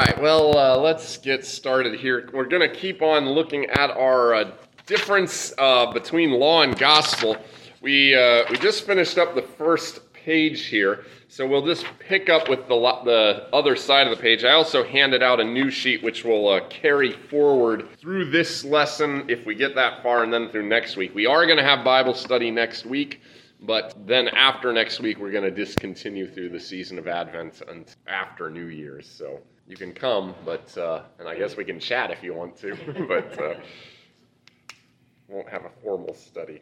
All right, well, uh, let's get started here. We're going to keep on looking at our uh, difference uh, between law and gospel. We, uh, we just finished up the first page here, so we'll just pick up with the, the other side of the page. I also handed out a new sheet which will uh, carry forward through this lesson if we get that far and then through next week. We are going to have Bible study next week. But then after next week, we're going to discontinue through the season of Advent and after New Year's. So you can come, but uh, and I guess we can chat if you want to, but uh, won't have a formal study.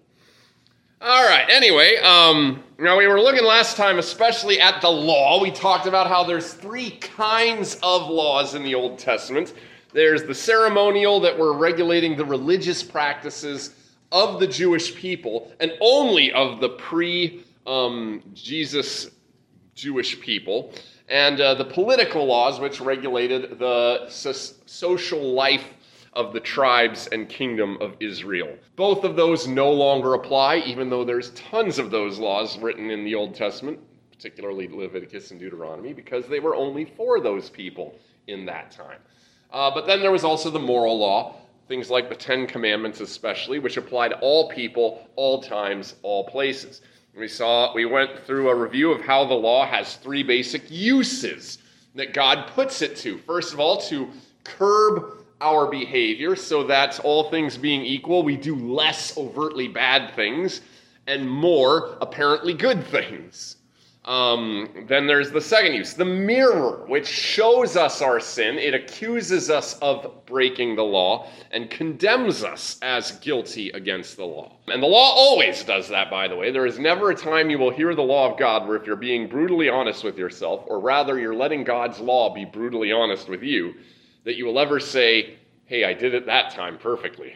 All right. Anyway, um, know, we were looking last time, especially at the law. We talked about how there's three kinds of laws in the Old Testament. There's the ceremonial that were regulating the religious practices of the Jewish people and only of the pre um, Jesus Jewish people, and uh, the political laws which regulated the so- social life of the tribes and kingdom of Israel. Both of those no longer apply, even though there's tons of those laws written in the Old Testament, particularly Leviticus and Deuteronomy, because they were only for those people in that time. Uh, but then there was also the moral law, things like the Ten Commandments, especially, which apply to all people, all times, all places. We saw, we went through a review of how the law has three basic uses that God puts it to. First of all, to curb our behavior so that all things being equal, we do less overtly bad things and more apparently good things. Um, then there's the second use, the mirror, which shows us our sin. It accuses us of breaking the law and condemns us as guilty against the law. And the law always does that, by the way. There is never a time you will hear the law of God where if you're being brutally honest with yourself, or rather you're letting God's law be brutally honest with you, that you will ever say, hey, I did it that time perfectly.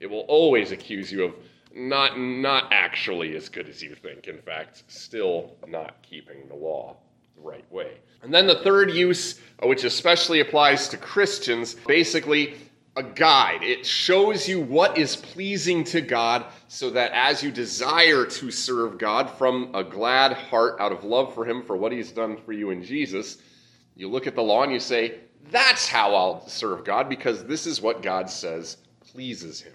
It will always accuse you of not not actually as good as you think. In fact still not keeping the law the right way. And then the third use uh, which especially applies to christians basically a guide. It shows you what is pleasing to god so that as you desire to serve god from a glad heart out of love for him for what he's done for you in jesus you look at the law and you say that's how i'll serve god because this is what god says pleases him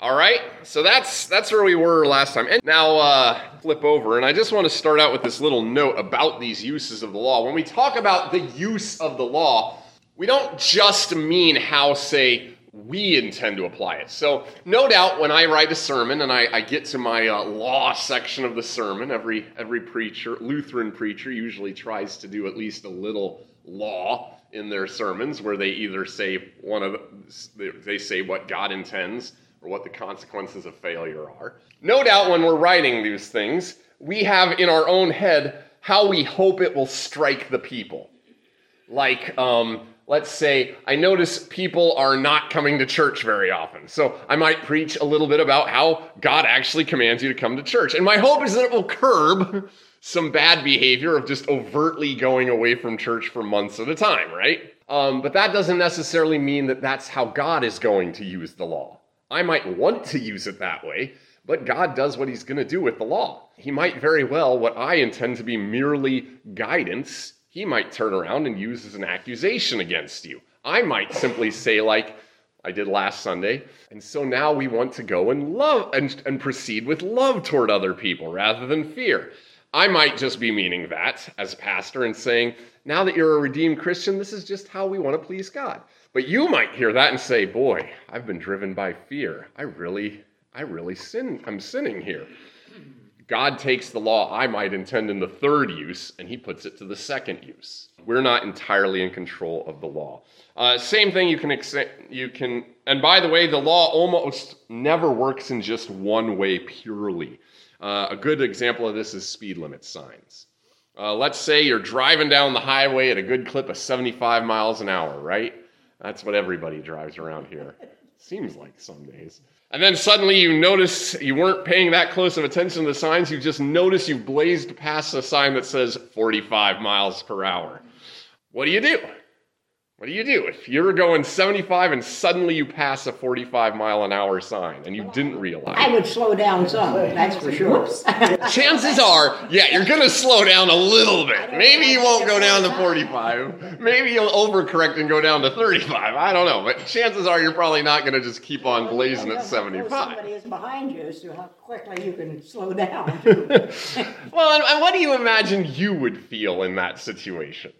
all right, so that's that's where we were last time. And now uh, flip over, and I just want to start out with this little note about these uses of the law. When we talk about the use of the law, we don't just mean how, say, we intend to apply it. So, no doubt, when I write a sermon and I, I get to my uh, law section of the sermon, every every preacher, Lutheran preacher, usually tries to do at least a little law in their sermons, where they either say one of the, they say what God intends or what the consequences of failure are. No doubt when we're writing these things, we have in our own head how we hope it will strike the people. Like, um, let's say, I notice people are not coming to church very often. So I might preach a little bit about how God actually commands you to come to church. And my hope is that it will curb some bad behavior of just overtly going away from church for months at a time, right? Um, but that doesn't necessarily mean that that's how God is going to use the law. I might want to use it that way, but God does what He's going to do with the law. He might very well, what I intend to be merely guidance, He might turn around and use as an accusation against you. I might simply say, like I did last Sunday, and so now we want to go and love and, and proceed with love toward other people rather than fear. I might just be meaning that as pastor and saying, now that you're a redeemed Christian, this is just how we want to please God. But you might hear that and say, "Boy, I've been driven by fear. I really I really sin I'm sinning here." God takes the law I might intend in the third use and he puts it to the second use. We're not entirely in control of the law. Uh, same thing you can accept, you can and by the way, the law almost never works in just one way purely. Uh, a good example of this is speed limit signs. Uh, let's say you're driving down the highway at a good clip of 75 miles an hour, right? That's what everybody drives around here. Seems like some days. And then suddenly you notice you weren't paying that close of attention to the signs. You just notice you blazed past a sign that says 45 miles per hour. What do you do? What do you do if you're going 75 and suddenly you pass a 45 mile an hour sign and you didn't realize? I would slow down some, that's for sure. Chances are, yeah, you're gonna slow down a little bit. Maybe you won't go down to 45. Maybe you'll overcorrect and go down to 35. I don't know, but chances are you're probably not gonna just keep on blazing at 75. Somebody is behind you, so how quickly you can slow down. Well, and, and what do you imagine you would feel in that situation?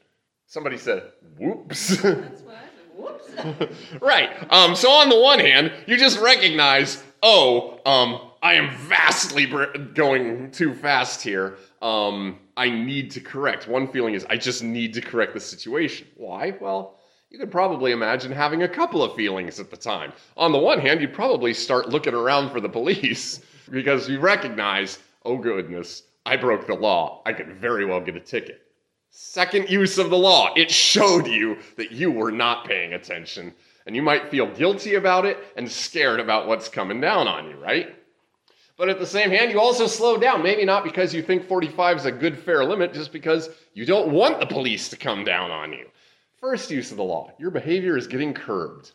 Somebody said, "Whoops." That's what Whoops. right. Um, so on the one hand, you just recognize, oh, um, I am vastly br- going too fast here. Um, I need to correct. One feeling is I just need to correct the situation. Why? Well, you could probably imagine having a couple of feelings at the time. On the one hand, you'd probably start looking around for the police because you recognize, oh goodness, I broke the law. I could very well get a ticket. Second use of the law, it showed you that you were not paying attention. And you might feel guilty about it and scared about what's coming down on you, right? But at the same hand, you also slow down. Maybe not because you think 45 is a good fair limit, just because you don't want the police to come down on you. First use of the law, your behavior is getting curbed.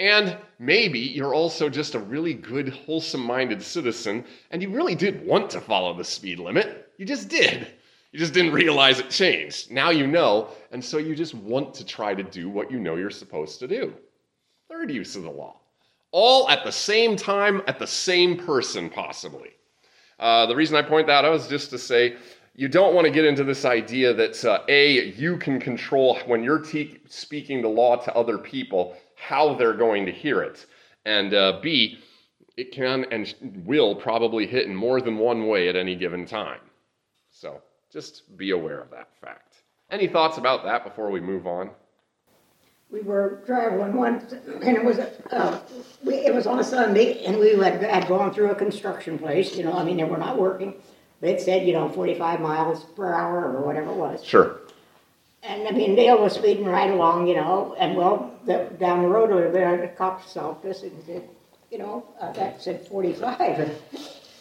And maybe you're also just a really good, wholesome minded citizen, and you really did want to follow the speed limit. You just did. You just didn't realize it changed. Now you know, and so you just want to try to do what you know you're supposed to do. Third use of the law. All at the same time, at the same person, possibly. Uh, the reason I point that out is just to say you don't want to get into this idea that uh, A, you can control when you're te- speaking the law to other people how they're going to hear it. And uh, B, it can and will probably hit in more than one way at any given time. So just be aware of that fact. Any thoughts about that before we move on? We were traveling once, and it was, uh, we, it was on a Sunday, and we had, had gone through a construction place, you know, I mean, they were not working. They'd said, you know, forty-five miles per hour or whatever it was. Sure. And I mean, Dale was speeding right along, you know, and well, the, down the road over there, the cop stopped us and said, you know, uh, that said forty-five. And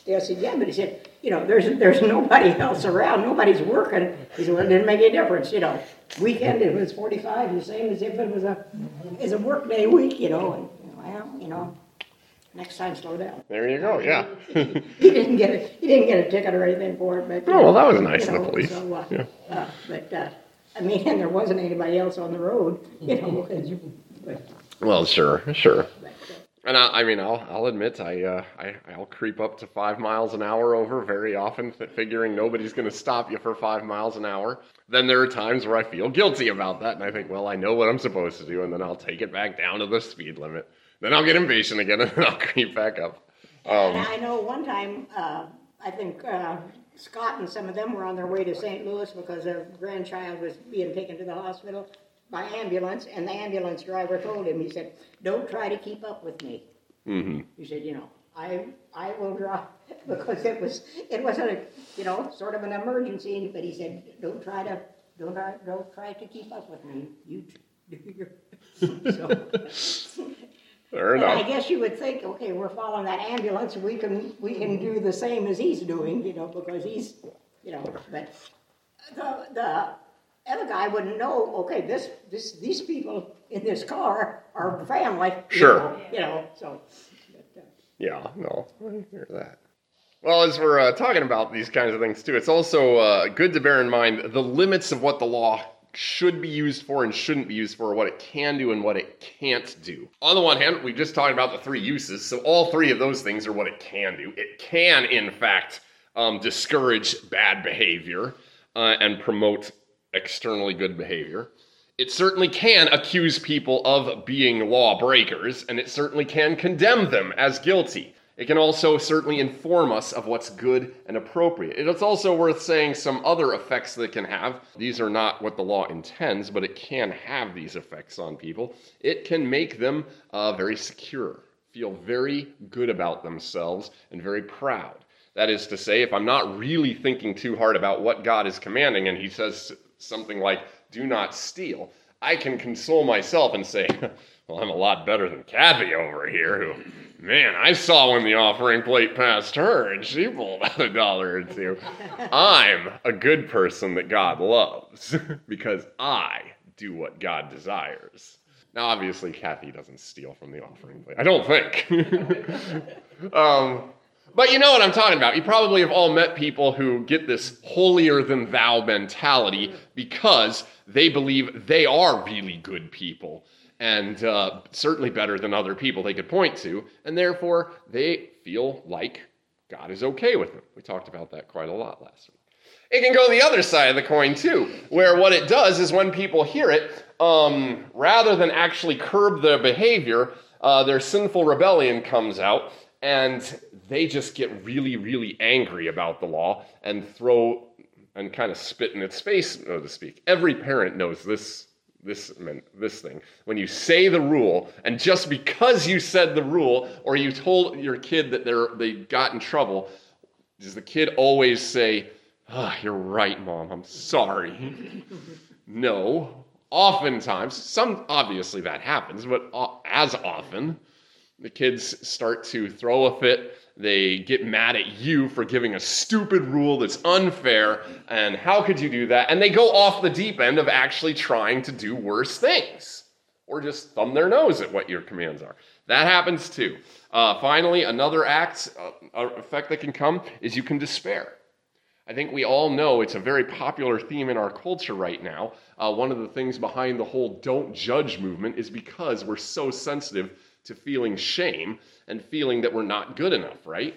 Dale said, yeah, but he said, you know, there's, there's nobody else around, nobody's working. He said, well, it didn't make any difference, you know. Weekend, it was forty-five, the same as if it was a, it's a workday week, you know, and, well, you know, next time slow down. There you go. Yeah. He didn't get a, he didn't get a ticket or anything for it, but. you Oh, well, that was nice you of the police. so, uh, Yeah. uh, But, uh, I mean, and there wasn't anybody else on the road, you know, you- but, well, sure, sure. And I, I mean, I'll, I'll admit, I, uh, I, I'll creep up to five miles an hour over very often, figuring nobody's going to stop you for five miles an hour. Then there are times where I feel guilty about that, and I think, well, I know what I'm supposed to do, and then I'll take it back down to the speed limit. Then I'll get impatient again, and I'll creep back up. Um, I know one time, uh, I think, uh, Scott and some of them were on their way to St. Louis because their grandchild was being taken to the hospital by ambulance, and the ambulance driver told him, he said, don't try to keep up with me. mhm. He said, you know, I, I will drive, because it was, it wasn't a, you know, sort of an emergency, but he said, don't try to, don't try, don't try to keep up with me, you do your, so. Fair And I guess you would think, okay, we're following that ambulance, we can, we can do the same as he's doing, you know, because he's, you know, but the, the other guy wouldn't know, okay, this, this, these people in this car are family. you Sure. know, You know, so. but, uh, Yeah, no, I hear that. Well, as we're uh, talking about these kinds of things too, it's also uh, good to bear in mind the limits of what the law should be used for and shouldn't be used for, what it can do and what it can't do. On the one hand, we just talked about the three uses, so all three of those things are what it can do. It can, in fact, um, discourage bad behavior uh, and promote externally good behavior. It certainly can accuse people of being lawbreakers, and it certainly can condemn them as guilty. It can also certainly inform us of what's good and appropriate. It's also worth saying some other effects that can have. These are not what the law intends, but it can have these effects on people. It can make them uh, very secure, feel very good about themselves, and very proud. That is to say, if I'm not really thinking too hard about what God is commanding, and He says something like, do not steal, I can console myself and say, well, I'm a lot better than Kathy over here, who, man, I saw when the offering plate passed her and she pulled out a dollar or two. I'm a good person that God loves because I do what God desires. Now, obviously, Kathy doesn't steal from the offering plate. I don't think. um, but you know what I'm talking about. You probably have all met people who get this holier than thou mentality because they believe they are really good people and uh, certainly better than other people they could point to, and therefore they feel like God is okay with them. We talked about that quite a lot last week. It can go the other side of the coin too, where what it does is when people hear it, um, rather than actually curb their behavior, uh, their sinful rebellion comes out, and they just get really, really angry about the law and throw and kind of spit in its face, so to speak. Every parent knows this. This this thing. When you say the rule, and just because you said the rule, or you told your kid that they're they got in trouble, does the kid always say, oh, "You're right, mom. I'm sorry"? no. Oftentimes, some obviously that happens, but as often, the kids start to throw a fit they get mad at you for giving a stupid rule that's unfair, and how could you do that? And they go off the deep end of actually trying to do worse things, or just thumb their nose at what your commands are. That happens too. Uh, finally, another act, uh, effect that can come is you can despair. I think we all know it's a very popular theme in our culture right now. Uh, one of the things behind the whole don't judge movement is because we're so sensitive to feeling shame and feeling that we're not good enough, right?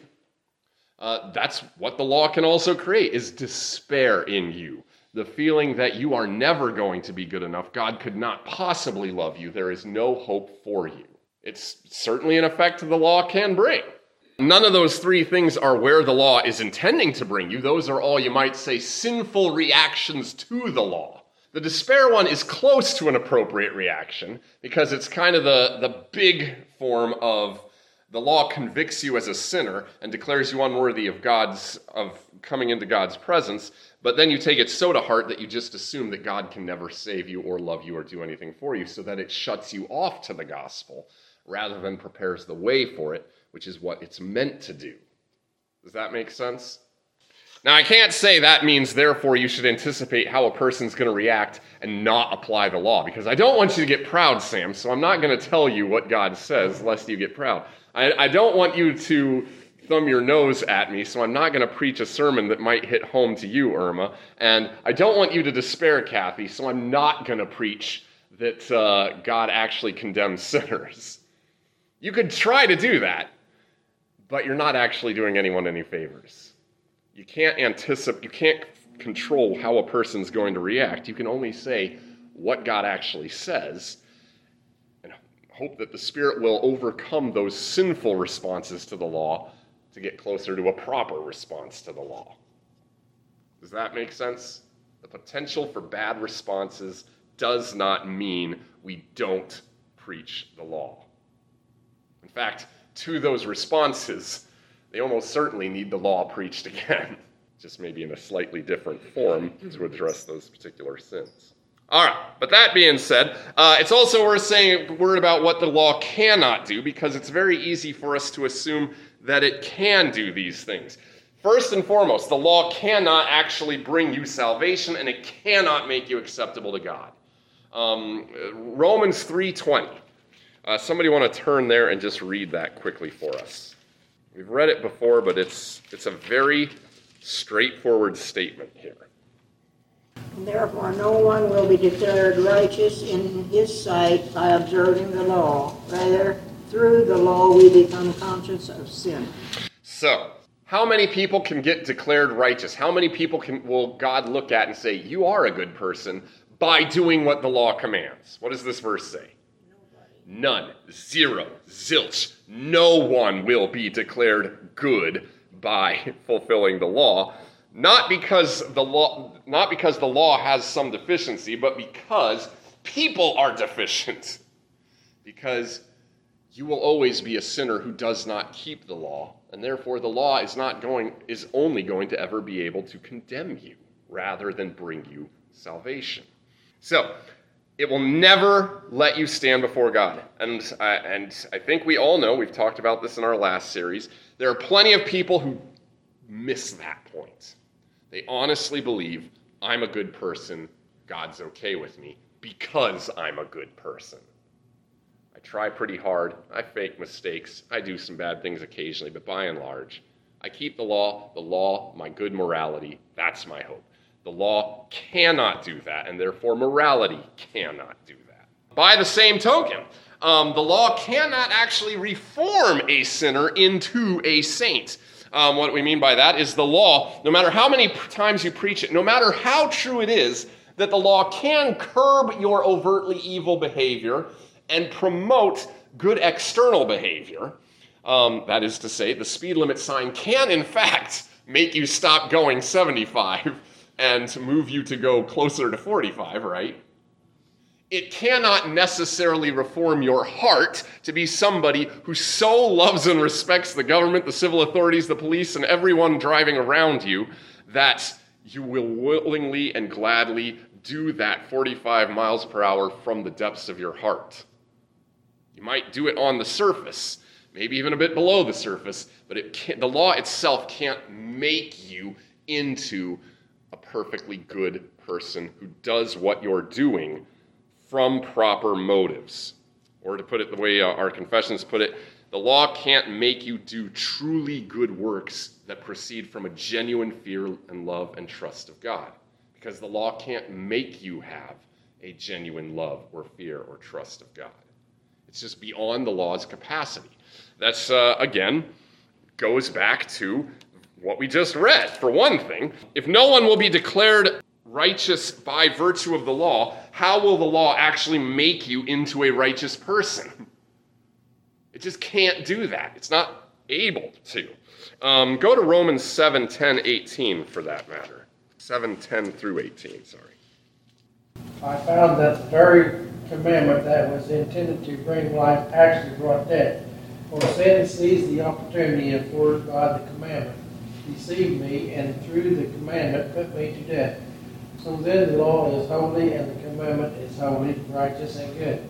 Uh, that's what the law can also create is despair in you. The feeling that you are never going to be good enough god could not possibly love you. There is no hope for you. It's certainly an effect the law can bring. None of those three things are where the law is intending to bring you. Those are all you might say sinful reactions to the law the despair one is close to an appropriate reaction because it's kind of the, the big form of the law convicts you as a sinner and declares you unworthy of God's of coming into God's presence, but then you take it so to heart that you just assume that God can never save you or love you or do anything for you, so that it shuts you off to the gospel rather than prepares the way for it, which is what it's meant to do. Does that make sense? Now, I can't say that means, therefore, you should anticipate how a person's going to react and not apply the law, because I don't want you to get proud, Sam, so I'm not going to tell you what God says, lest you get proud. I, I don't want you to thumb your nose at me, so I'm not going to preach a sermon that might hit home to you, Irma. And I don't want you to despair, Kathy, so I'm not going to preach that uh, God actually condemns sinners. You could try to do that, but you're not actually doing anyone any favors. You can't anticipate, you can't control how a person's going to react. You can only say what God actually says and hope that the Spirit will overcome those sinful responses to the law to get closer to a proper response to the law. Does that make sense? The potential for bad responses does not mean we don't preach the law. In fact, to those responses, they almost certainly need the law preached again, just maybe in a slightly different form to address those particular sins. All right, but that being said, uh, it's also worth saying a word about what the law cannot do because it's very easy for us to assume that it can do these things. First and foremost, the law cannot actually bring you salvation and it cannot make you acceptable to God. Um, Romans 3:20. Uh, somebody want to turn there and just read that quickly for us. We've read it before, but it's it's a very straightforward statement here. Therefore, no one will be declared righteous in his sight by observing the law. Rather, through the law, we become conscious of sin. So, how many people can get declared righteous? How many people can will God look at and say, "You are a good person" by doing what the law commands? What does this verse say? Nobody. None. Zero. Zilch. No one will be declared good by fulfilling the law. Not because the law not because the law has some deficiency but because people are deficient. Because you will always be a sinner who does not keep the law and therefore the law is not going is only going to ever be able to condemn you rather than bring you salvation. So it will never let you stand before God. And, and I think we all know, we've talked about this in our last series, there are plenty of people who miss that point. They honestly believe I'm a good person, God's okay with me. because I'm a good person. I try pretty hard. I fake mistakes. I do some bad things occasionally, but by and large, I keep the law, the law, my good morality. That's my hope. The law cannot do that, and therefore morality cannot do that. By the same token, um, the law cannot actually reform a sinner into a saint. Um, what we mean by that is the law, no matter how many times you preach it, no matter how true it is that the law can curb your overtly evil behavior and promote good external behavior, um, that is to say, the speed limit sign can, in fact, make you stop going 75 and move you to go closer to 45, right? It cannot necessarily reform your heart to be somebody who so loves and respects the government, the civil authorities, the police, and everyone driving around you that you will willingly and gladly do that 45 miles per hour from the depths of your heart. You might do it on the surface, maybe even a bit below the surface, but it the law itself can't make you into a perfectly good person who does what you're doing from proper motives. Or to put it the way uh, our confessions put it, the law can't make you do truly good works that proceed from a genuine fear and love and trust of God. Because the law can't make you have a genuine love or fear or trust of God. It's just beyond the law's capacity. That's, uh, again, goes back to what we just read. For one thing, if no one will be declared righteous by virtue of the law, how will the law actually make you into a righteous person? It just can't do that. It's not able to. Um, go to Romans 7 10, 18 for that matter. 7 10 through 18, sorry. I found that the very commandment that was intended to bring life actually brought death. For sin seized the opportunity afforded by the commandment, deceived me, and through the commandment put me to death. So then the law is holy, and the commandment is holy, righteous, and good.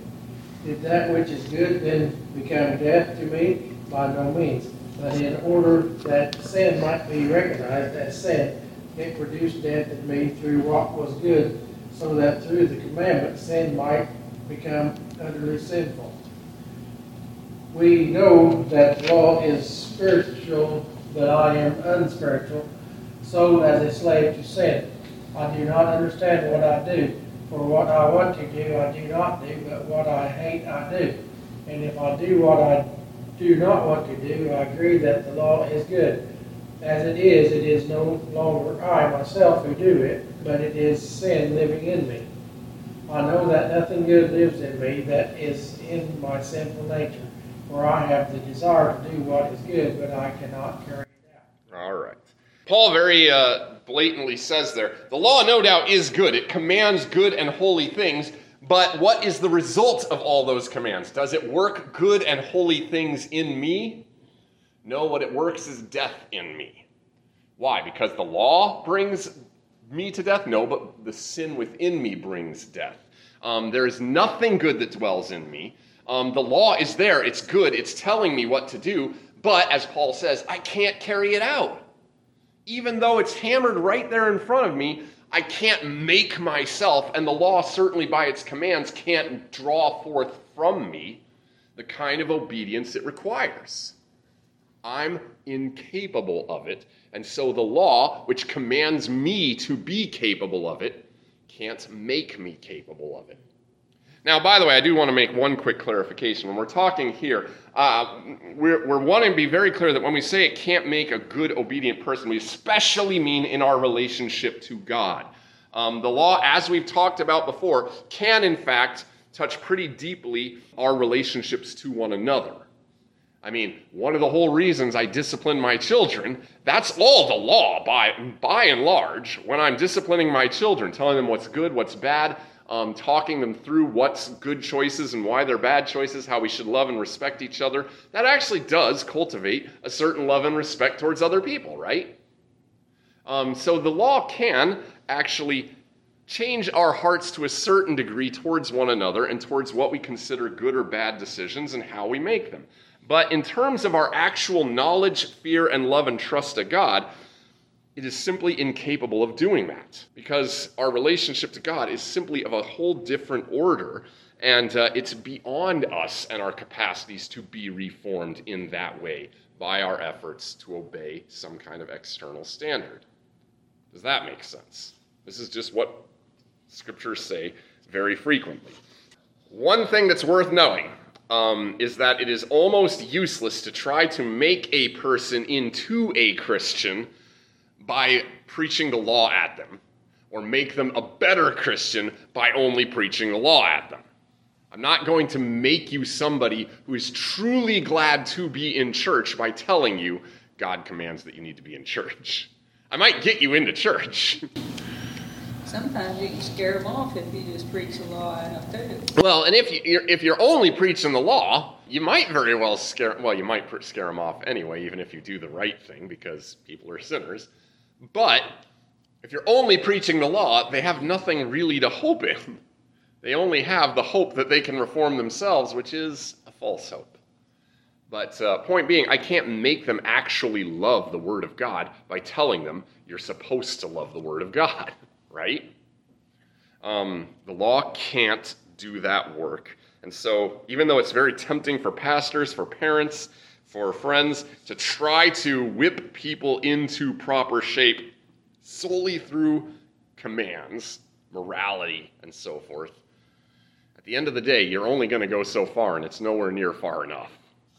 Did that which is good then become death to me? By no means. But in order that sin might be recognized as sin, it produced death in me through what was good, so that through the commandment sin might become utterly sinful. We know that law is spiritual, but I am unspiritual, sold as a slave to sin. I do not understand what I do. For what I want to do, I do not do, but what I hate, I do. And if I do what I do not want to do, I agree that the law is good. As it is, it is no longer I myself who do it, but it is sin living in me. I know that nothing good lives in me that is in my sinful nature. For I have the desire to do what is good, but I cannot carry it out. All right. Paul very uh, blatantly says there the law, no doubt, is good. It commands good and holy things. But what is the result of all those commands? Does it work good and holy things in me? No, what it works is death in me. Why? Because the law brings me to death? No, but the sin within me brings death. Um, there is nothing good that dwells in me. Um, the law is there, it's good, it's telling me what to do, but as Paul says, I can't carry it out even though it's hammered right there in front of me, I can't make myself, and the law, certainly by its commands, can't draw forth from me the kind of obedience it requires. I'm incapable of it, and so the law, which commands me to be capable of it, can't make me capable of it. Now, by the way, I do want to make one quick clarification. When we're talking here, uh, we're, we're wanting to be very clear that when we say it can't make a good, obedient person, we especially mean in our relationship to God. Um, the law, as we've talked about before, can in fact touch pretty deeply our relationships to one another. I mean, one of the whole reasons I discipline my children, that's all the law by, by and large. When I'm disciplining my children, telling them what's good, what's bad, um, talking them through what's good choices and why they're bad choices, how we should love and respect each other, that actually does cultivate a certain love and respect towards other people, right? Um, so the law can actually change our hearts to a certain degree towards one another and towards what we consider good or bad decisions and how we make them. But in terms of our actual knowledge, fear, and love and trust of God, it is simply incapable of doing that because our relationship to God is simply of a whole different order and uh, it's beyond us and our capacities to be reformed in that way by our efforts to obey some kind of external standard. Does that make sense? This is just what scriptures say very frequently. One thing that's worth knowing um, is that it is almost useless to try to make a person into a Christian by preaching the law at them, or make them a better Christian by only preaching the law at them. I'm not going to make you somebody who is truly glad to be in church by telling you God commands that you need to be in church. I might get you into church. Sometimes you can scare them off if you just preach the law enough too. Well, and if you, if you're only preaching the law, you might very well scare. Well, you might scare them off anyway, even if you do the right thing, because people are sinners. But if you're only preaching the law, they have nothing really to hope in. They only have the hope that they can reform themselves, which is a false hope. But uh, point being, I can't make them actually love the Word of God by telling them you're supposed to love the Word of God, right? Um, the law can't do that work. And so, even though it's very tempting for pastors, for parents, for friends to try to whip people into proper shape solely through commands, morality, and so forth, At the end of the day, you're only going to go so far, and it's nowhere near far enough.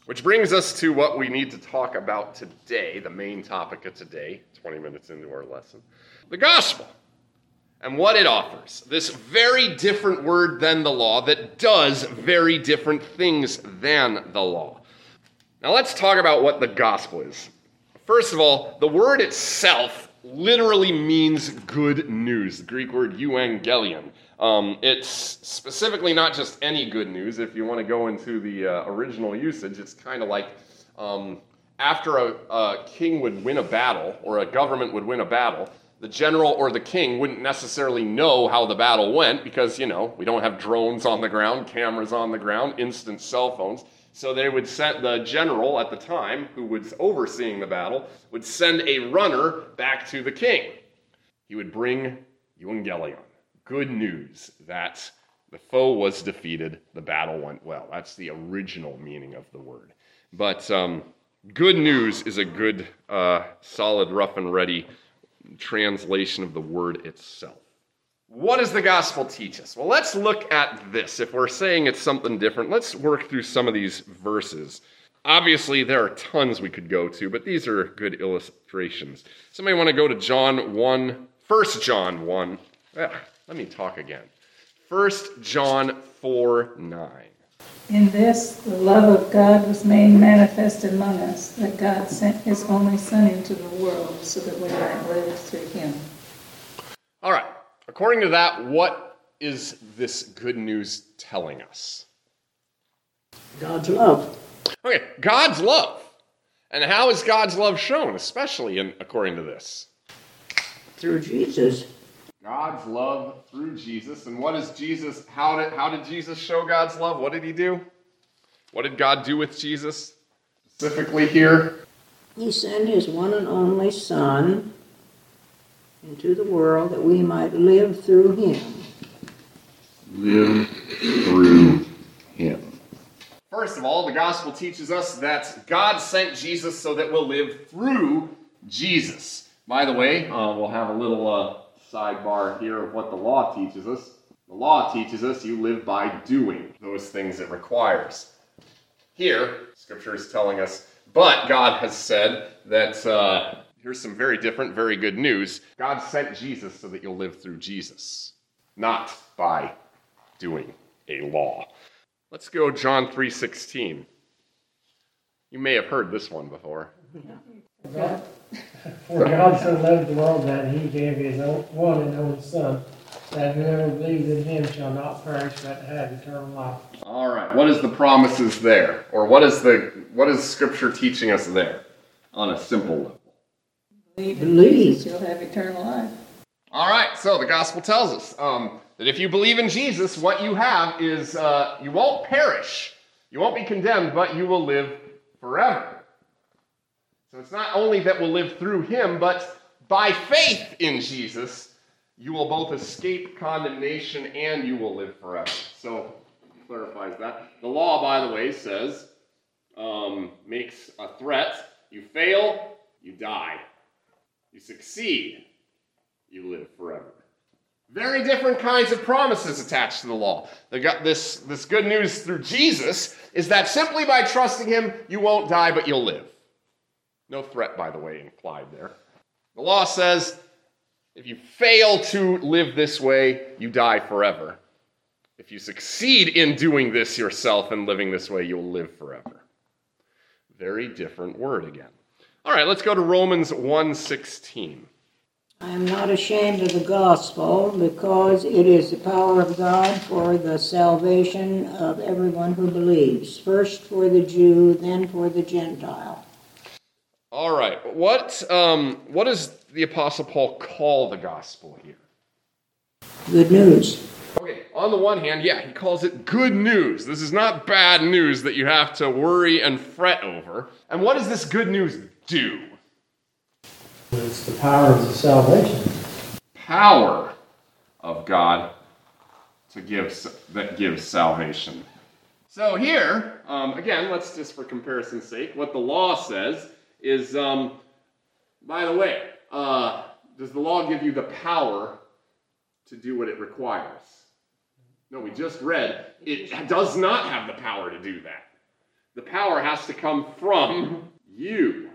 Which brings us to what we need to talk about today, the main topic of today, 20 minutes into our lesson the gospel and what it offers. This very different word than the law that does very different things than the law. Now let's talk about what the gospel is. First of all, the word itself literally means good news, the Greek word euangelion. Um, it's specifically not just any good news. If you want to go into the uh, original usage, it's kind of like um, after a, a king would win a battle or a government would win a battle, the general or the king wouldn't necessarily know how the battle went because, you know, we don't have drones on the ground, cameras on the ground, instant cell phones. So they would send the general at the time, who was overseeing the battle, would send a runner back to the king. He would bring Evangelion good news that the foe was defeated, the battle went well. That's the original meaning of the word. But um, good news is a good, uh, solid, rough and ready translation of the word itself. What does the gospel teach us? Well, let's look at this. If we're saying it's something different, let's work through some of these verses. Obviously, there are tons we could go to, but these are good illustrations. Somebody want to go to John 1, 1 John 1. Yeah, let me talk again. 1 John 4 9. In this, the love of God was made manifest among us, that God sent his only Son into the world so that we might live through him. All right. According to that, what is this good news telling us? God's love. Okay, God's love. And how is God's love shown, especially in according to this? Through Jesus. God's love through Jesus. And what is Jesus? How did, how did Jesus show God's love? What did he do? What did God do with Jesus? Specifically here? He sent his one and only Son into the world that we might live through him. Live through him. First of all, the gospel teaches us that God sent Jesus so that we'll live through Jesus. By the way, uh, we'll have a little uh, sidebar here of what the law teaches us. The law teaches us you live by doing those things it requires. Here, Scripture is telling us, but God has said that uh, here's some very different, very good news. God sent Jesus so that you'll live through Jesus, not by doing a law. Let's go John 3:16. You may have heard this one before. For God so loved the world that he gave his own, one and only Son, that whoever believes in him shall not perish but have eternal life. All right. What is the promises there, or what is the what is Scripture teaching us there, on a simple level? Believe Believe. Jesus, you'll have eternal life. All right. So the gospel tells us um, that if you believe in Jesus, what you have is uh, you won't perish, you won't be condemned, but you will live forever. So it's not only that we'll live through Him, but by faith in Jesus, you will both escape condemnation and you will live forever. So, clarifies that. The law, by the way, says, um, makes a threat. You fail, you die. You succeed, you live forever. Very different kinds of promises attached to the law. The, this, this good news through Jesus is that simply by trusting Him, you won't die, but you'll live. No threat, by the way, implied there. The law says if you fail to live this way, you die forever. If you succeed in doing this yourself and living this way, you'll live forever. Very different word again. All right, let's go to Romans 1:16. I am not ashamed of the gospel because it is the power of God for the salvation of everyone who believes, first for the Jew, then for the Gentile. All right, what um, what does the Apostle Paul call the gospel here? Good news. Okay, on the one hand, yeah, he calls it good news. This is not bad news that you have to worry and fret over. And what does this good news do? It's the power of the salvation. Power of God to give that gives salvation. So here, um, again, let's just for comparison's sake, what the law says is, um, by the way, uh, does the law give you the power to do what it requires? No, we just read it does not have the power to do that. The power has to come from you.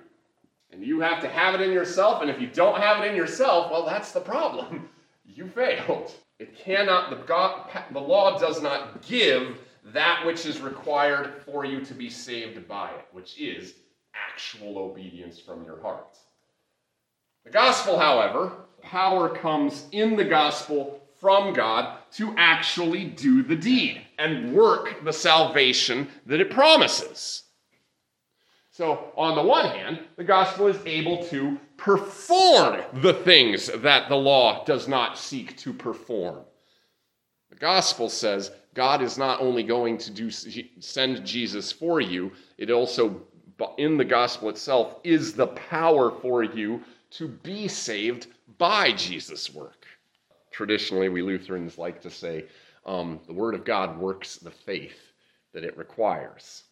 And you have to have it in yourself. And if you don't have it in yourself, well, that's the problem. You failed. It cannot, the, God, the law does not give that which is required for you to be saved by it, which is actual obedience from your heart. The gospel, however, power comes in the gospel from God to actually do the deed and work the salvation that it promises. So, on the one hand, the gospel is able to perform the things that the law does not seek to perform. The gospel says God is not only going to do, send Jesus for you, it also, in the gospel itself, is the power for you to be saved by Jesus' work. Traditionally, we Lutherans like to say um, the Word of God works the faith that it requires.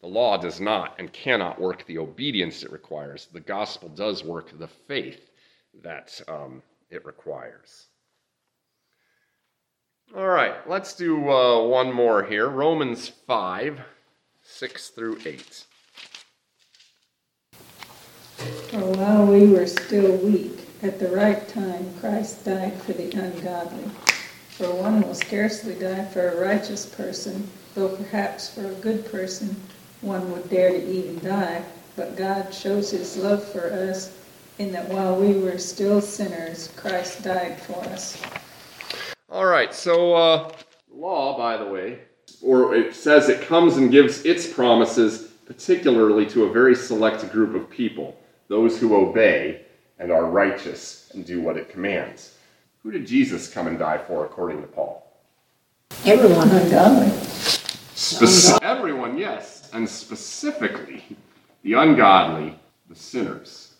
The law does not and cannot work the obedience it requires. The gospel does work the faith that um, it requires. All right, let's do uh, one more here Romans 5 6 through 8. For while we were still weak, at the right time Christ died for the ungodly. For one will scarcely die for a righteous person, though perhaps for a good person one would dare to even die, but God shows his love for us in that while we were still sinners, Christ died for us. All right, so uh, law, by the way, or it says it comes and gives its promises particularly to a very select group of people, those who obey and are righteous and do what it commands. Who did Jesus come and die for, according to Paul? Everyone ungodly. Spec- everyone, yes and specifically the ungodly, the sinners.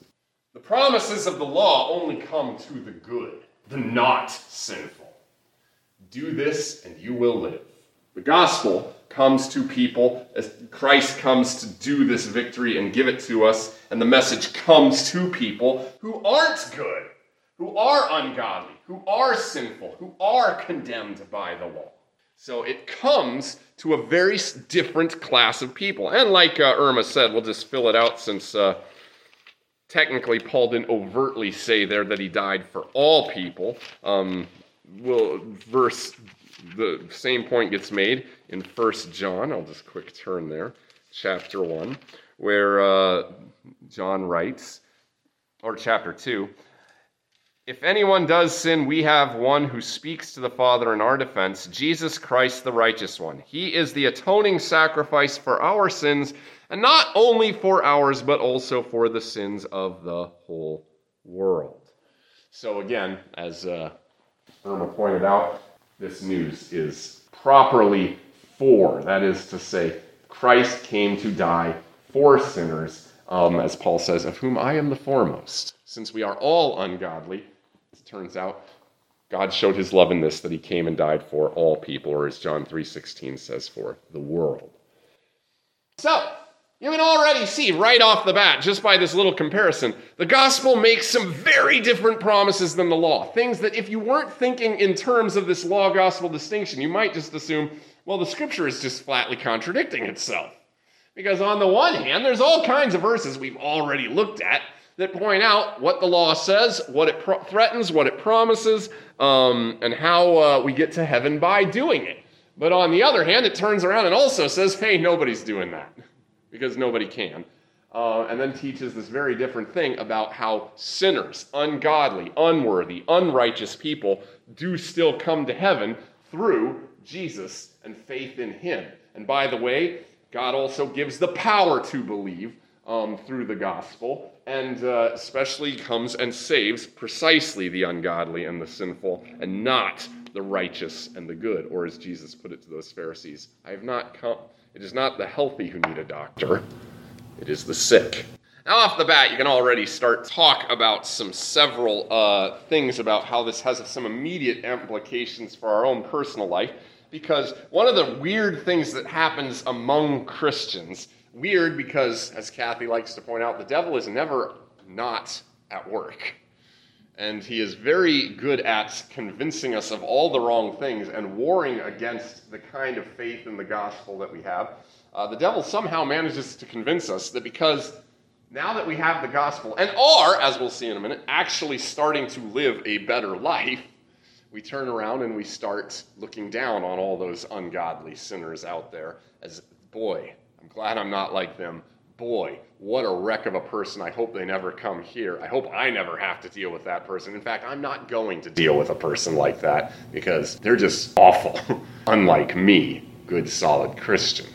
The promises of the law only come to the good, the not sinful. Do this and you will live. The gospel comes to people as Christ comes to do this victory and give it to us, and the message comes to people who aren't good, who are ungodly, who are sinful, who are condemned by the law. So it comes to a very different class of people. And like uh, Irma said, we'll just fill it out since uh, technically Paul didn't overtly say there that he died for all people. Um, we'll, verse, the same point gets made in First John. I'll just quick turn there, chapter 1, where uh, John writes, or chapter 2. If anyone does sin, we have one who speaks to the Father in our defense, Jesus Christ, the righteous one. He is the atoning sacrifice for our sins, and not only for ours, but also for the sins of the whole world. So, again, as uh, Irma pointed out, this news is properly for. That is to say, Christ came to die for sinners um, as Paul says, of whom I am the foremost. Since we are all ungodly, turns out God showed his love in this that he came and died for all people, or as John 3:16 says, for the world. So, you can already see right off the bat, just by this little comparison, the gospel makes some very different promises than the law. Things that if you weren't thinking in terms of this law gospel distinction, you might just assume, well, the scripture is just flatly contradicting itself. Because on the one hand, there's all kinds of verses we've already looked at that point out what the law says, what it pro- threatens, what it promises, um, and how uh, we get to heaven by doing it. But on the other hand, it turns around and also says, hey, nobody's doing that because nobody can. Uh, and then teaches this very different thing about how sinners, ungodly, unworthy, unrighteous people do still come to heaven through Jesus and faith in Him. And by the way, God also gives the power to believe um, through the gospel, and uh, especially comes and saves precisely the ungodly and the sinful, and not the righteous and the good. Or as Jesus put it to those Pharisees, I have not come it is not the healthy who need a doctor, it is the sick. Now, off the bat, you can already start talk about some several uh, things about how this has some immediate implications for our own personal life. Because one of the weird things that happens among Christians, weird because, as Kathy likes to point out, the devil is never not at work. And he is very good at convincing us of all the wrong things and warring against the kind of faith in the gospel that we have. Uh, the devil somehow manages to convince us that because now that we have the gospel and are, as we'll see in a minute, actually starting to live a better life, we turn around and we start looking down on all those ungodly sinners out there as, boy, I'm glad I'm not like them boy, what a wreck of a person. I hope they never come here. I hope I never have to deal with that person. In fact, I'm not going to deal with a person like that because they're just awful, unlike me, good, solid Christian.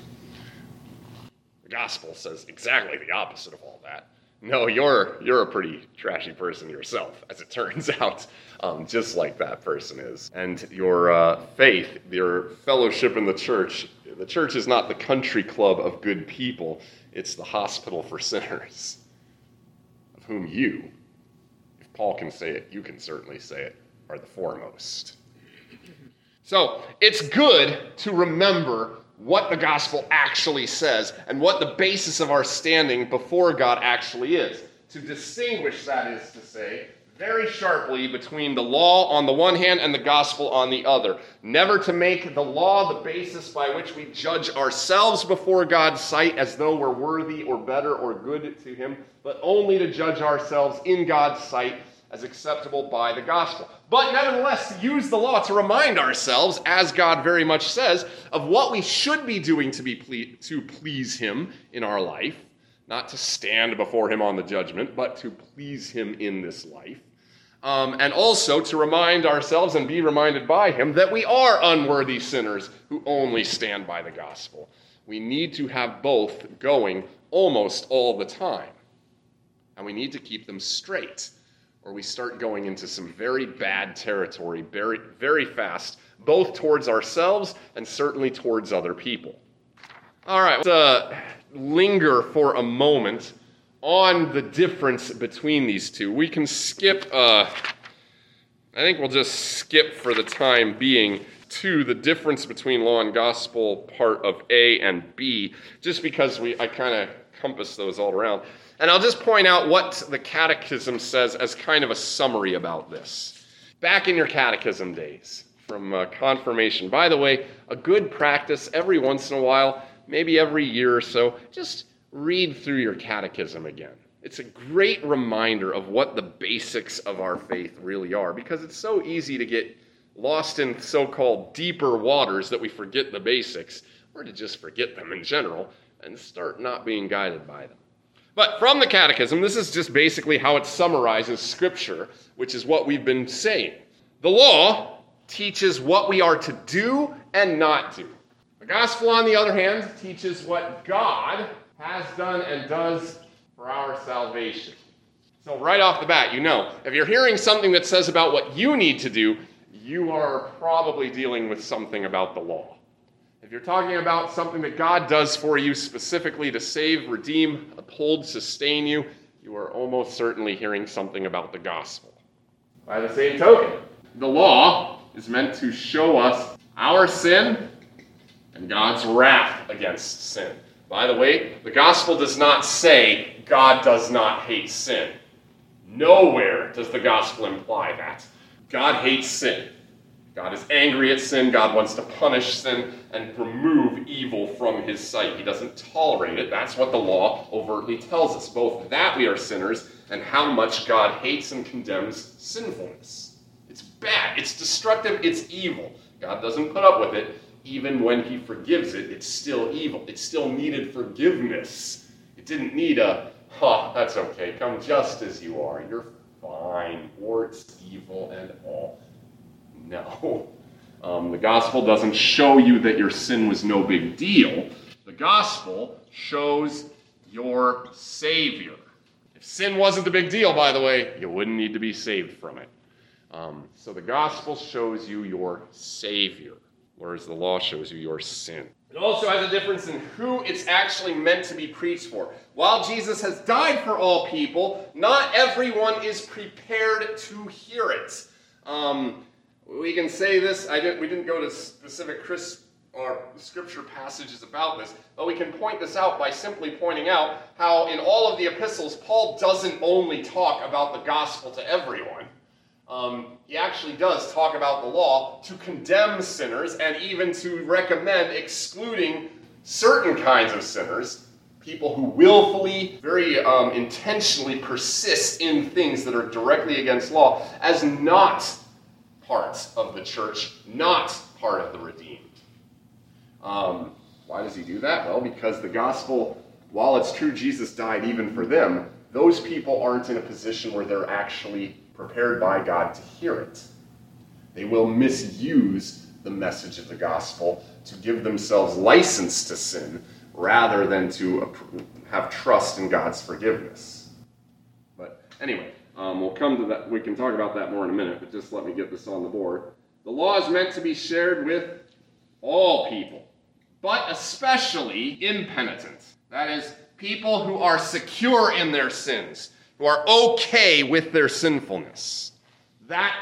The gospel says exactly the opposite of all that. No, you're you're a pretty trashy person yourself, as it turns out, um, just like that person is. And your uh, faith, your fellowship in the church, the church is not the country club of good people. It's the hospital for sinners, of whom you, if Paul can say it, you can certainly say it, are the foremost. So it's good to remember what the gospel actually says and what the basis of our standing before God actually is. To distinguish, that is to say, very sharply between the law on the one hand and the gospel on the other. Never to make the law the basis by which we judge ourselves before God's sight as though we're worthy or better or good to Him, but only to judge ourselves in God's sight as acceptable by the gospel. But nevertheless, use the law to remind ourselves, as God very much says, of what we should be doing to, be ple- to please Him in our life, not to stand before Him on the judgment, but to please Him in this life. Um, and also to remind ourselves and be reminded by Him that we are unworthy sinners who only stand by the gospel. We need to have both going almost all the time. And we need to keep them straight, or we start going into some very bad territory very, very fast, both towards ourselves and certainly towards other people. All right, let's uh, linger for a moment on the difference between these two. We can skip, uh, I think we'll just skip for the time being to the difference between law and gospel part of A and B, just because we I kind of compass those all around. And I'll just point out what the catechism says as kind of a summary about this. Back in your catechism days from uh, confirmation. By the way, a good practice every once in a while, maybe every year or so, just read through your catechism again. It's a great reminder of what the basics of our faith really are because it's so easy to get lost in so called deeper waters that we forget the basics or to just forget them in general and start not being guided by them. But from the Catechism, this is just basically how it summarizes Scripture, which is what we've been saying. The law teaches what we are to do and not do. The Gospel, on the other hand, teaches what God has done and does for our salvation. So, right off the bat, you know, if you're hearing something that says about what you need to do, you are probably dealing with something about the law. If you're talking about something that God does for you specifically to save, redeem, uphold, sustain you, you are almost certainly hearing something about the gospel. By the same token, the law is meant to show us our sin and God's wrath against sin. By the way, the gospel does not say God does not hate sin. Nowhere does the gospel imply that. God hates sin. God is angry at sin. God wants to punish sin and remove evil from his sight. He doesn't tolerate it. That's what the law overtly tells us both that we are sinners and how much God hates and condemns sinfulness. It's bad, it's destructive, it's evil. God doesn't put up with it. Even when he forgives it, it's still evil. It still needed forgiveness. It didn't need a, huh, that's okay, come just as you are. You're fine, or it's evil and all. No. Um, the gospel doesn't show you that your sin was no big deal. The gospel shows your Savior. If sin wasn't the big deal, by the way, you wouldn't need to be saved from it. Um, so the gospel shows you your Savior, whereas the law shows you your sin. It also has a difference in who it's actually meant to be preached for. While Jesus has died for all people, not everyone is prepared to hear it. Um, we can say this. I didn't, we didn't go to specific Chris, or scripture passages about this, but we can point this out by simply pointing out how in all of the epistles, Paul doesn't only talk about the gospel to everyone. Um, he actually does talk about the law to condemn sinners and even to recommend excluding certain kinds of sinners, people who willfully, very um, intentionally persist in things that are directly against law, as not parts of the church, not part of the redeemed. Um, why does he do that? Well, because the gospel, while it's true Jesus died even for them, those people aren't in a position where they're actually prepared by God to hear it. They will misuse the message of the gospel to give themselves license to sin rather than to have trust in God's forgiveness. But anyway, um, we'll come to that. We can talk about that more in a minute, but just let me get this on the board. The law is meant to be shared with all people, but especially impenitent. That is, people who are secure in their sins, who are okay with their sinfulness. That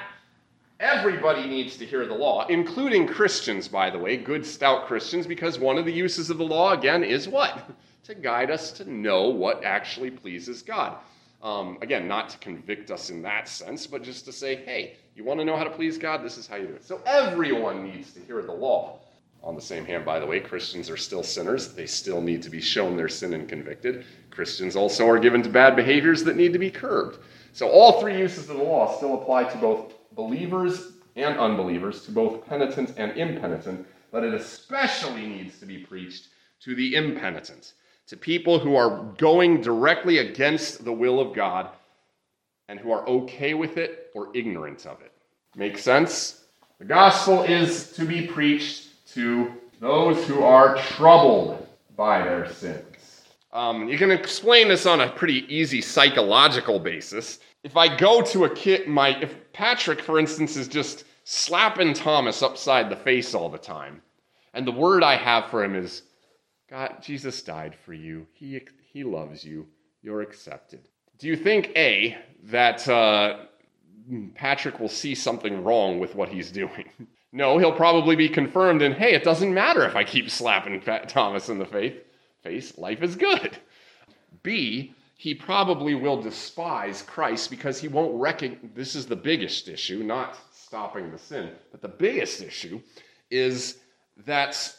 everybody needs to hear the law, including Christians, by the way, good, stout Christians, because one of the uses of the law, again, is what? To guide us to know what actually pleases God. Um, again, not to convict us in that sense, but just to say, hey, you want to know how to please God? This is how you do it. So everyone needs to hear the law. On the same hand, by the way, Christians are still sinners. They still need to be shown their sin and convicted. Christians also are given to bad behaviors that need to be curbed. So all three uses of the law still apply to both believers and unbelievers, to both penitent and impenitent, but it especially needs to be preached to the impenitent to people who are going directly against the will of God and who are okay with it or ignorant of it. Make sense? The gospel is to be preached to those who are troubled by their sins. Um, you can explain this on a pretty easy psychological basis. If I go to a kid, my if Patrick, for instance, is just slapping Thomas upside the face all the time, and the word I have for him is God, Jesus died for you. He, he loves you. You're accepted. Do you think, A, that uh, Patrick will see something wrong with what he's doing? no, he'll probably be confirmed in, hey, it doesn't matter if I keep slapping Thomas in the face. Face, life is good. B, he probably will despise Christ because he won't recognize. This is the biggest issue, not stopping the sin, but the biggest issue is that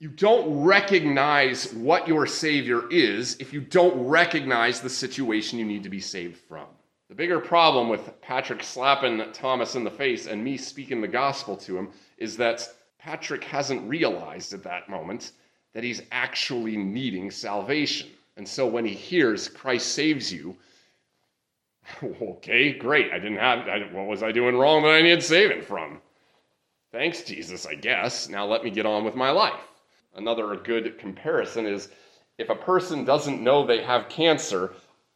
you don't recognize what your Savior is if you don't recognize the situation you need to be saved from. The bigger problem with Patrick slapping Thomas in the face and me speaking the gospel to him is that Patrick hasn't realized at that moment that he's actually needing salvation. And so when he hears Christ saves you, okay, great. I didn't have, I, what was I doing wrong that I needed saving from? Thanks, Jesus, I guess. Now let me get on with my life. Another good comparison is if a person doesn't know they have cancer,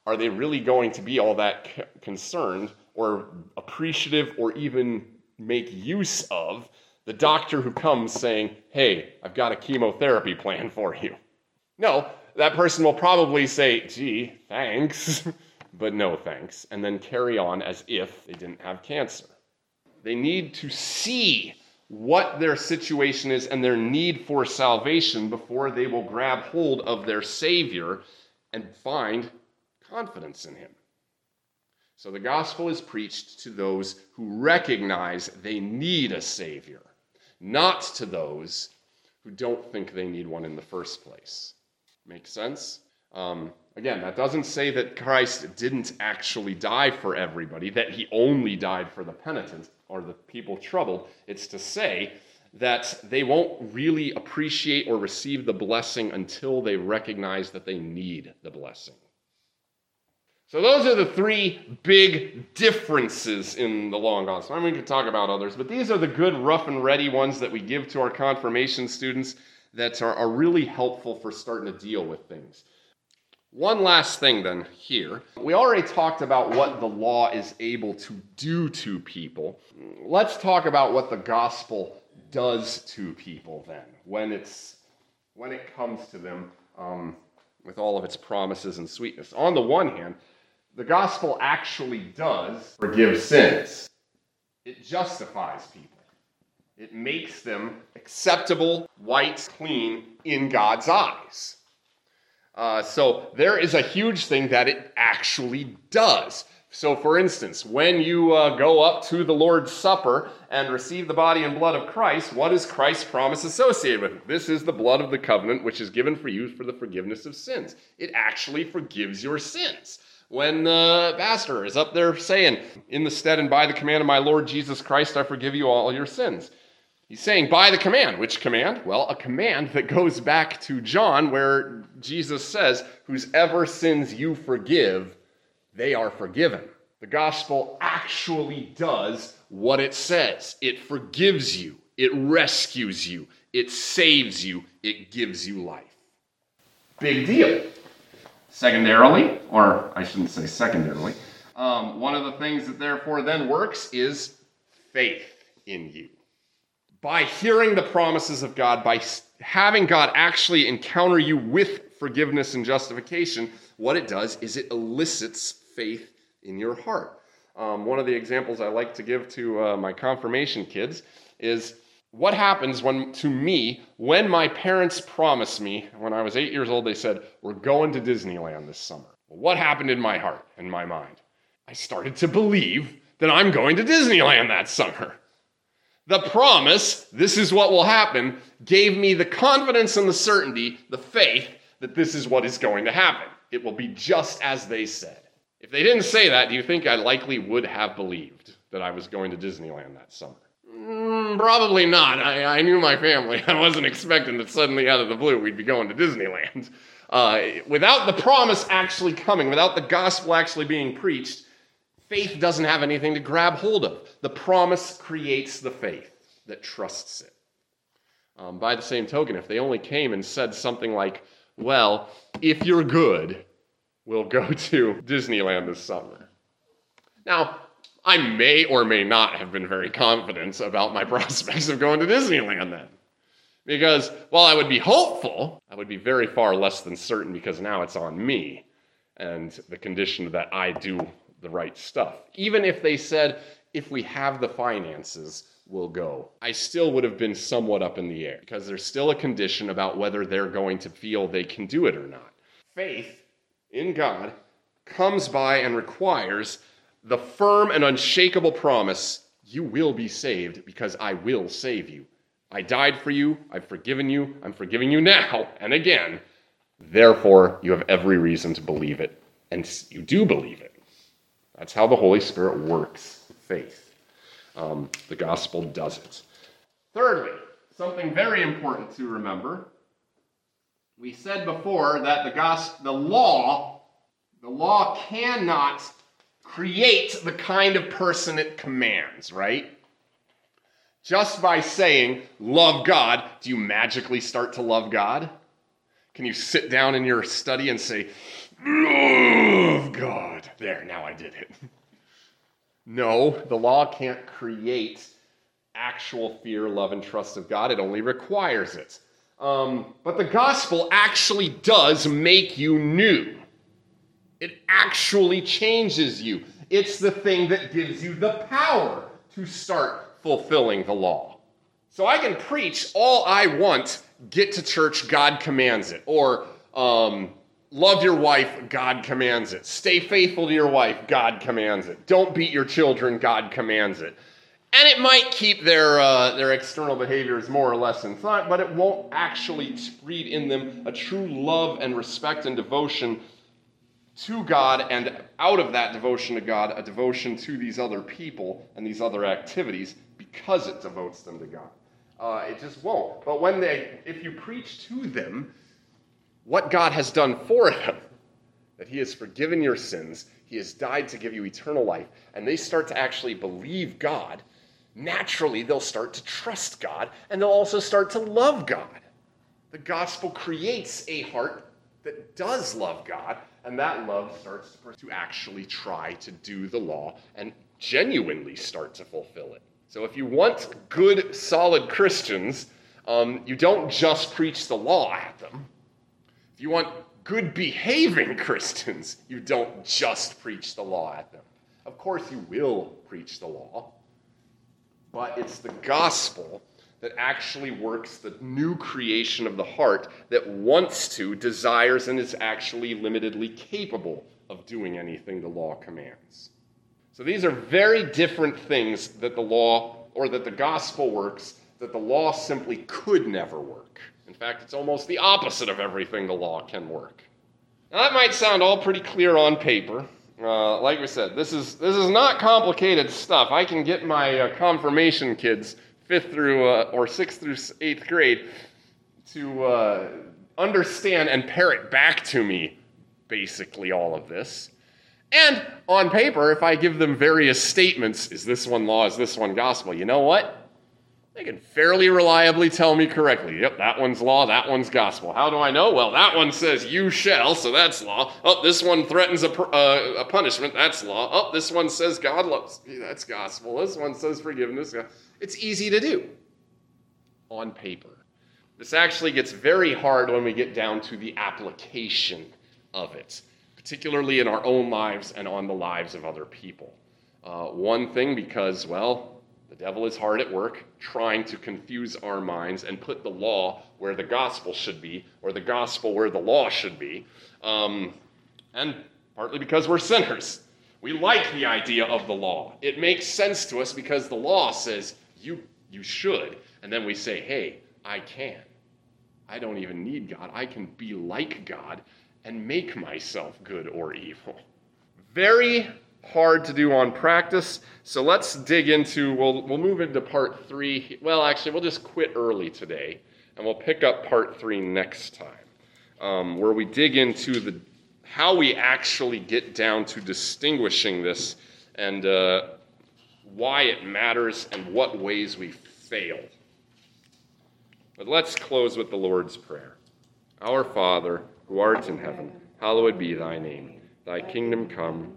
are they really going to be all that c- concerned or appreciative or even make use of the doctor who comes saying, Hey, I've got a chemotherapy plan for you. No, that person will probably say, Gee, thanks, but no thanks, and then carry on as if they didn't have cancer. They need to see what their situation is and their need for salvation before they will grab hold of their Savior and find confidence in Him. So the gospel is preached to those who recognize they need a Savior, not to those who don't think they need one in the first place. Make sense? Um, again, that doesn't say that Christ didn't actually die for everybody, that he only died for the penitent or the people troubled. It's to say that they won't really appreciate or receive the blessing until they recognize that they need the blessing. So those are the three big differences in the and gospel. I mean, we could talk about others, but these are the good, rough and ready ones that we give to our confirmation students that are, are really helpful for starting to deal with things. One last thing, then, here. We already talked about what the law is able to do to people. Let's talk about what the gospel does to people, then, when, it's, when it comes to them um, with all of its promises and sweetness. On the one hand, the gospel actually does forgive sins, it justifies people. It makes them acceptable, white, clean in God's eyes. Uh, so there is a huge thing that it actually does. So, for instance, when you uh, go up to the Lord's Supper and receive the body and blood of Christ, what is Christ's promise associated with it? This is the blood of the covenant, which is given for you for the forgiveness of sins. It actually forgives your sins when the pastor is up there saying, In the stead and by the command of my Lord Jesus Christ, I forgive you all your sins. He's saying, by the command. Which command? Well, a command that goes back to John, where Jesus says, Whose ever sins you forgive, they are forgiven. The gospel actually does what it says it forgives you, it rescues you, it saves you, it gives you life. Big deal. Secondarily, or I shouldn't say secondarily, um, one of the things that therefore then works is faith in you. By hearing the promises of God, by having God actually encounter you with forgiveness and justification, what it does is it elicits faith in your heart. Um, one of the examples I like to give to uh, my confirmation kids is what happens when to me when my parents promised me when i was eight years old they said we're going to disneyland this summer. Well, what happened in my heart and my mind? I started to believe that i'm going to disneyland that summer the promise this is what will happen gave me the confidence and the certainty the faith that this is what is going to happen it will be just as they said if they didn't say that do you think i likely would have believed that i was going to disneyland that summer Mm, probably not. I, I, knew my family. I wasn't expecting that suddenly out of the blue we'd be going to Disneyland. Uh, without the promise actually coming, without the gospel actually being preached, faith doesn't have anything to grab hold of. The promise creates the faith that trusts it. Um, by the same token, if they only came and said something like, well, if you're good, we'll go to Disneyland this summer. Now, I may or may not have been very confident about my prospects of going to Disneyland then. Because while I would be hopeful, I would be very far less than certain because now it's on me and the condition that I do the right stuff. Even if they said, if we have the finances, we'll go. I still would have been somewhat up in the air because there's still a condition about whether they're going to feel they can do it or not. Faith in God comes by and requires the firm and unshakable promise you will be saved because I will save you. I died for you. I've forgiven you. I'm forgiving you now and again. Therefore, you have every reason to believe it. And you do believe it. That's how the Holy Spirit works faith. Um, the gospel does it. Thirdly, something very important to remember. We said before that the gospel, the law, the law cannot create the kind of person it commands, right? Just by saying, love God, do you magically start to love God? Can you sit down in your study and say, love God? There, now I did it. No, the law can't create actual fear, love, and trust of God, it only requires it. Um, but the gospel actually does make you new. It actually changes you. It's the thing that gives you the power to start fulfilling the law. So I can preach all I want, get to church, God commands it. Or um, love your wife, God commands it. Stay faithful to your wife, God commands it. Don't beat your children, God commands it. And it might keep their, uh, their external behaviors more or less in thought, but it won't actually breed in them a true love and respect and devotion to God, and out of that devotion to God, a devotion to these other people and these other activities because it devotes them to God. Uh, it just won't. But when they, if you preach to them what God has done for them, that He has forgiven your sins, He has died to give you eternal life, and they start to actually believe God, naturally they'll start to trust God, and they'll also start to love God. The gospel creates a heart that does love God, and that love starts to actually try to do the law and genuinely start to fulfill it. So if you want good, solid Christians, um, you don't just preach the law at them. You want good behaving Christians, you don't just preach the law at them. Of course, you will preach the law, but it's the gospel that actually works the new creation of the heart that wants to, desires, and is actually limitedly capable of doing anything the law commands. So these are very different things that the law or that the gospel works that the law simply could never work. In fact, it's almost the opposite of everything the law can work. Now, that might sound all pretty clear on paper. Uh, like we said, this is, this is not complicated stuff. I can get my uh, confirmation kids fifth through uh, or sixth through eighth grade to uh, understand and parrot back to me basically all of this. And on paper, if I give them various statements, is this one law, is this one gospel, you know what? They can fairly reliably tell me correctly. Yep, that one's law, that one's gospel. How do I know? Well, that one says you shall, so that's law. Oh, this one threatens a, uh, a punishment, that's law. Oh, this one says God loves, me, that's gospel. This one says forgiveness. It's easy to do on paper. This actually gets very hard when we get down to the application of it, particularly in our own lives and on the lives of other people. Uh, one thing, because, well, the devil is hard at work trying to confuse our minds and put the law where the gospel should be, or the gospel where the law should be. Um, and partly because we're sinners. We like the idea of the law. It makes sense to us because the law says you, you should. And then we say, hey, I can. I don't even need God. I can be like God and make myself good or evil. Very hard to do on practice. So let's dig into, we'll, we'll move into part three. Well, actually, we'll just quit early today and we'll pick up part three next time, um, where we dig into the how we actually get down to distinguishing this and uh, why it matters and what ways we fail. But let's close with the Lord's Prayer. Our Father, who art in heaven, hallowed be thy name. Thy kingdom come,